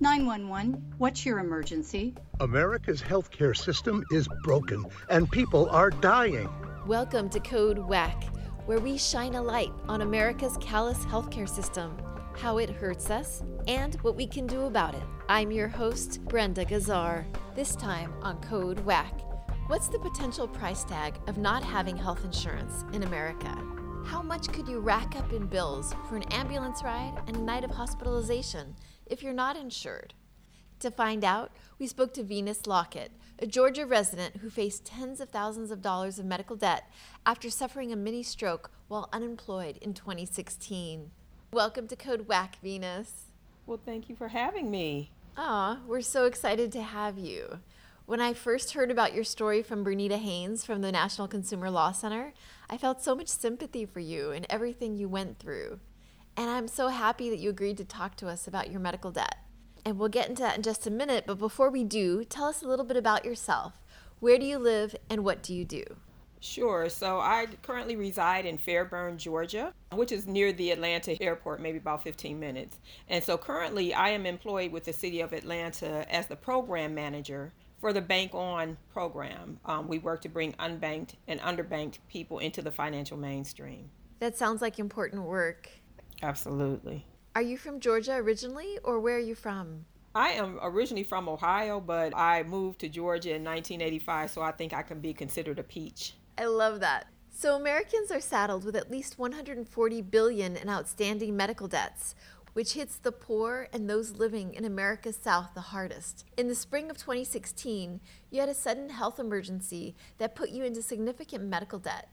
911, what's your emergency? America's healthcare system is broken and people are dying. Welcome to Code WACK, where we shine a light on America's callous healthcare system, how it hurts us, and what we can do about it. I'm your host, Brenda Gazzar. This time on Code WACK. What's the potential price tag of not having health insurance in America? How much could you rack up in bills for an ambulance ride and a night of hospitalization if you're not insured? To find out, we spoke to Venus Lockett, a Georgia resident who faced tens of thousands of dollars of medical debt after suffering a mini stroke while unemployed in 2016. Welcome to Code WACK, Venus. Well, thank you for having me. Aw, we're so excited to have you. When I first heard about your story from Berneta Haynes from the National Consumer Law Center, I felt so much sympathy for you and everything you went through. And I'm so happy that you agreed to talk to us about your medical debt. And we'll get into that in just a minute, but before we do, tell us a little bit about yourself. Where do you live and what do you do? Sure. So I currently reside in Fairburn, Georgia, which is near the Atlanta airport, maybe about 15 minutes. And so currently I am employed with the city of Atlanta as the program manager for the Bank On program. Um, we work to bring unbanked and underbanked people into the financial mainstream. That sounds like important work. Absolutely. Are you from Georgia originally, or where are you from? I am originally from Ohio, but I moved to Georgia in 1985, so I think I can be considered a peach. I love that. So Americans are saddled with at least 140 billion in outstanding medical debts, which hits the poor and those living in America's South the hardest. In the spring of 2016, you had a sudden health emergency that put you into significant medical debt.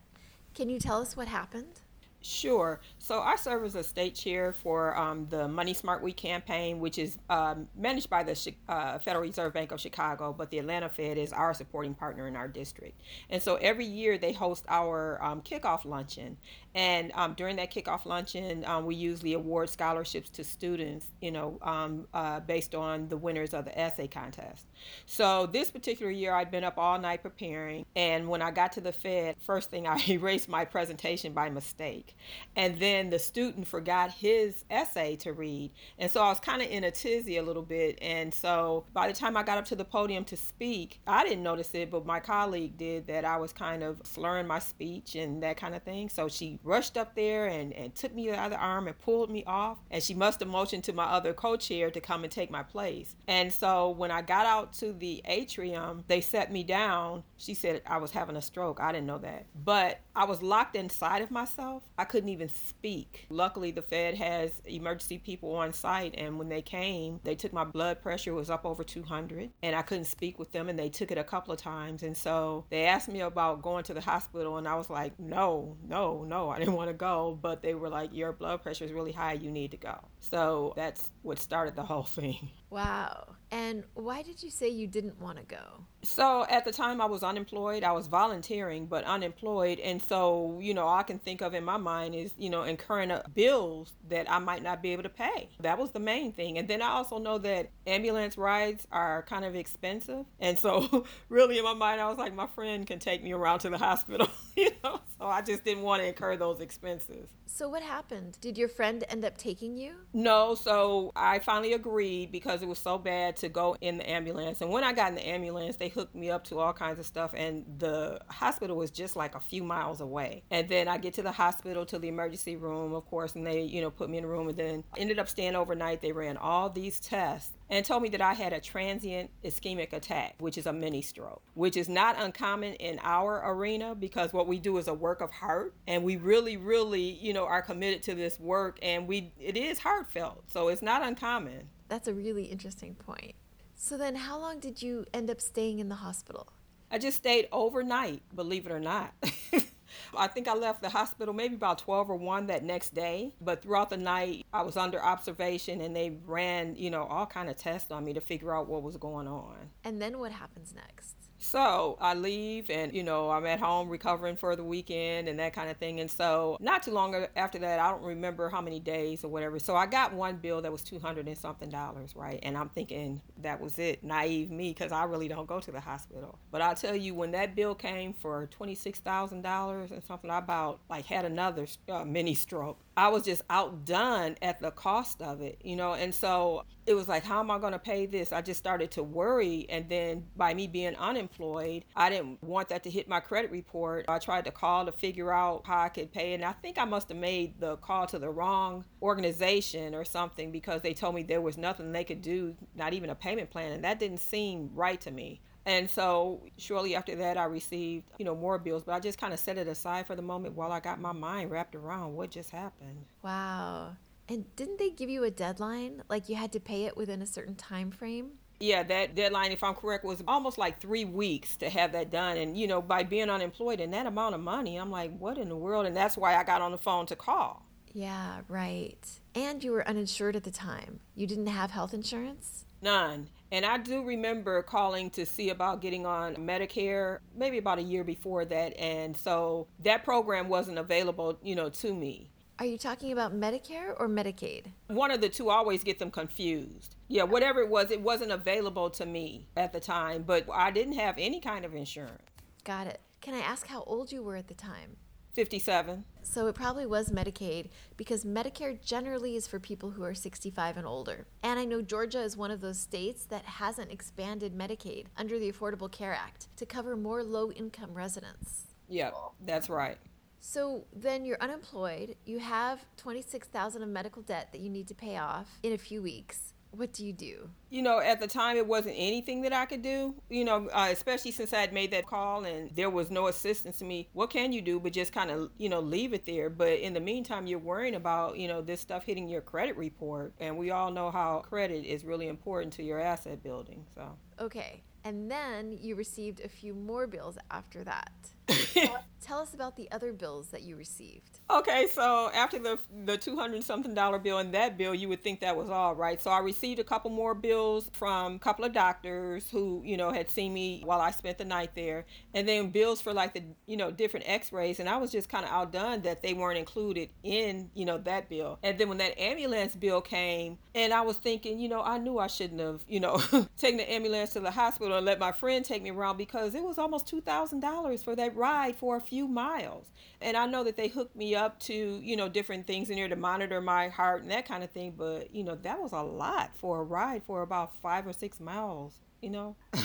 Can you tell us what happened? Sure. So I serve as a state chair for um, the Money Smart Week campaign, which is um, managed by the uh, Federal Reserve Bank of Chicago, but the Atlanta Fed is our supporting partner in our district. And so every year they host our um, kickoff luncheon. And um, during that kickoff luncheon, um, we usually award scholarships to students, you know, um, uh, based on the winners of the essay contest. So this particular year, I'd been up all night preparing. And when I got to the Fed, first thing I erased my presentation by mistake. And then the student forgot his essay to read. And so I was kind of in a tizzy a little bit. And so by the time I got up to the podium to speak, I didn't notice it, but my colleague did that I was kind of slurring my speech and that kind of thing. So she rushed up there and, and took me the other arm and pulled me off. And she must have motioned to my other co chair to come and take my place. And so when I got out to the atrium, they set me down. She said I was having a stroke. I didn't know that. But I was locked inside of myself. I couldn't even speak. Luckily, the Fed has emergency people on site, and when they came, they took my blood pressure was up over 200, and I couldn't speak with them, and they took it a couple of times. And so they asked me about going to the hospital, and I was like, no, no, no, I didn't want to go. But they were like, your blood pressure is really high, you need to go. So that's what started the whole thing. Wow. And why did you say you didn't want to go? So at the time I was unemployed. I was volunteering, but unemployed. And so, you know, all I can think of in my mind is, you know, incurring uh, bills that I might not be able to pay. That was the main thing. And then I also know that ambulance rides are kind of expensive. And so, really, in my mind, I was like, my friend can take me around to the hospital, you know? So I just didn't want to incur those expenses. So, what happened? Did your friend end up taking you? No. So I finally agreed because it was so bad to go in the ambulance. And when I got in the ambulance, they hooked me up to all kinds of stuff. And the hospital was just like a few miles away. And then I get to the hospital, to the emergency room, of course, and they, you know, put me in a room and then ended up staying overnight. They ran all these tests and told me that I had a transient ischemic attack, which is a mini stroke, which is not uncommon in our arena because what we do is a work of heart and we really really, you know, are committed to this work and we it is heartfelt. So it's not uncommon. That's a really interesting point. So then how long did you end up staying in the hospital? I just stayed overnight, believe it or not. I think I left the hospital maybe about 12 or 1 that next day. But throughout the night, I was under observation and they ran, you know, all kind of tests on me to figure out what was going on. And then what happens next? So I leave and, you know, I'm at home recovering for the weekend and that kind of thing. And so not too long after that, I don't remember how many days or whatever. So I got one bill that was 200 and something dollars, right? And I'm thinking that was it. Naive me because I really don't go to the hospital. But I'll tell you, when that bill came for $26,000, and something. I about like had another uh, mini stroke. I was just outdone at the cost of it, you know. And so it was like, how am I going to pay this? I just started to worry. And then by me being unemployed, I didn't want that to hit my credit report. I tried to call to figure out how I could pay. And I think I must have made the call to the wrong organization or something because they told me there was nothing they could do, not even a payment plan. And that didn't seem right to me. And so shortly after that, I received, you know, more bills, but I just kind of set it aside for the moment while I got my mind wrapped around what just happened. Wow. And didn't they give you a deadline? Like you had to pay it within a certain time frame? Yeah, that deadline, if I'm correct, was almost like three weeks to have that done. And, you know, by being unemployed and that amount of money, I'm like, what in the world? And that's why I got on the phone to call. Yeah, right. And you were uninsured at the time. You didn't have health insurance? None. And I do remember calling to see about getting on Medicare maybe about a year before that. And so that program wasn't available, you know, to me. Are you talking about Medicare or Medicaid? One of the two I always get them confused. Yeah, whatever it was, it wasn't available to me at the time, but I didn't have any kind of insurance. Got it. Can I ask how old you were at the time? 57. So it probably was Medicaid because Medicare generally is for people who are 65 and older. And I know Georgia is one of those states that hasn't expanded Medicaid under the Affordable Care Act to cover more low income residents. Yep, that's right. So then you're unemployed, you have 26,000 of medical debt that you need to pay off in a few weeks what do you do? You know, at the time, it wasn't anything that I could do, you know, uh, especially since I had made that call and there was no assistance to me. What can you do but just kind of, you know, leave it there? But in the meantime, you're worrying about, you know, this stuff hitting your credit report. And we all know how credit is really important to your asset building. So, okay. And then you received a few more bills after that. Tell us about the other bills that you received. Okay, so after the the two hundred something dollar bill and that bill, you would think that was all right. So I received a couple more bills from a couple of doctors who you know had seen me while I spent the night there, and then bills for like the you know different X-rays, and I was just kind of outdone that they weren't included in you know that bill. And then when that ambulance bill came, and I was thinking, you know, I knew I shouldn't have you know taken the ambulance to the hospital and let my friend take me around because it was almost two thousand dollars for that ride for a few miles. And I know that they hooked me up to, you know, different things in there to monitor my heart and that kind of thing. But, you know, that was a lot for a ride for about five or six miles, you know?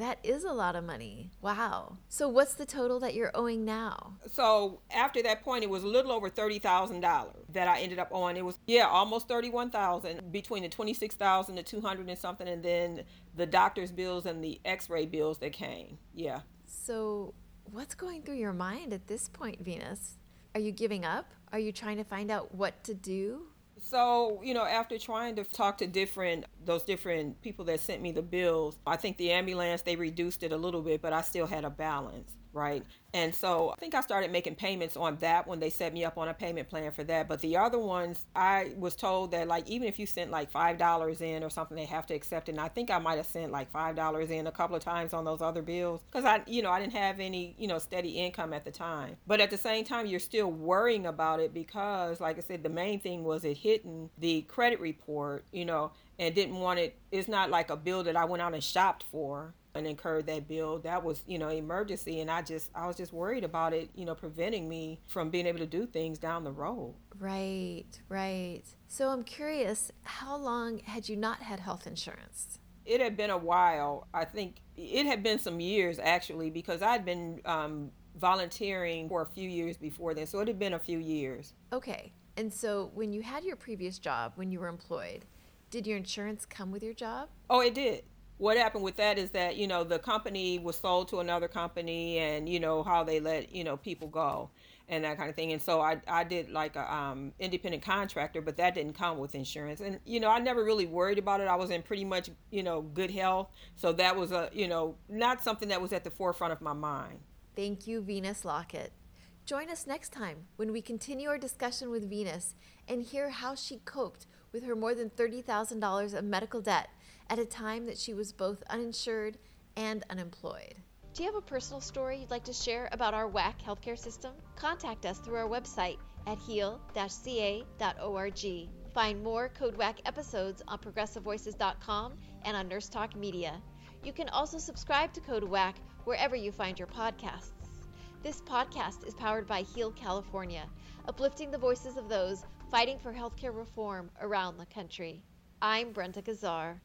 That is a lot of money. Wow. So what's the total that you're owing now? So after that point, it was a little over thirty thousand dollars that I ended up owing. It was yeah, almost thirty one thousand between the twenty six thousand to two hundred and something, and then the doctor's bills and the X ray bills that came. Yeah. So What's going through your mind at this point, Venus? Are you giving up? Are you trying to find out what to do? So, you know, after trying to talk to different those different people that sent me the bills, I think the ambulance they reduced it a little bit, but I still had a balance right? And so I think I started making payments on that when they set me up on a payment plan for that. But the other ones, I was told that like even if you sent like five dollars in or something, they have to accept it. And I think I might have sent like five dollars in a couple of times on those other bills because I, you know, I didn't have any, you know, steady income at the time. But at the same time, you're still worrying about it because, like I said, the main thing was it hitting the credit report, you know, and didn't want it. It's not like a bill that I went out and shopped for and incurred that bill that was you know emergency. And i just i was just worried about it you know preventing me from being able to do things down the road. Right right. So i'm curious how long had you not had health insurance? It had been a while. I think it had been some years actually because i'd been um, volunteering for a few years before then. So it had been a few years. Okay. And so when you had your previous job when you were employed did your insurance come with your job? Oh it did what happened with that is that you know the company was sold to another company and you know how they let you know people go and that kind of thing. And so i, I did like a um, independent contractor but that didn't come with insurance. And you know i never really worried about it. I was in pretty much you know good health. So that was a you know not something that was at the forefront of my mind. Thank you venus lockett. Join us next time when we continue our discussion with venus and hear how she coped with her more than $30000 of medical debt at a time that she was both uninsured and unemployed. Do you have a personal story you'd like to share about our WACK healthcare system? Contact us through our website at heal-ca.org. Find more Code WACK episodes on progressivevoices.com and on Nurse Talk Media. You can also subscribe to Code WACK wherever you find your podcasts. This podcast is powered by Heal California, uplifting the voices of those fighting for healthcare reform around the country. I'm Brenda Gazzar.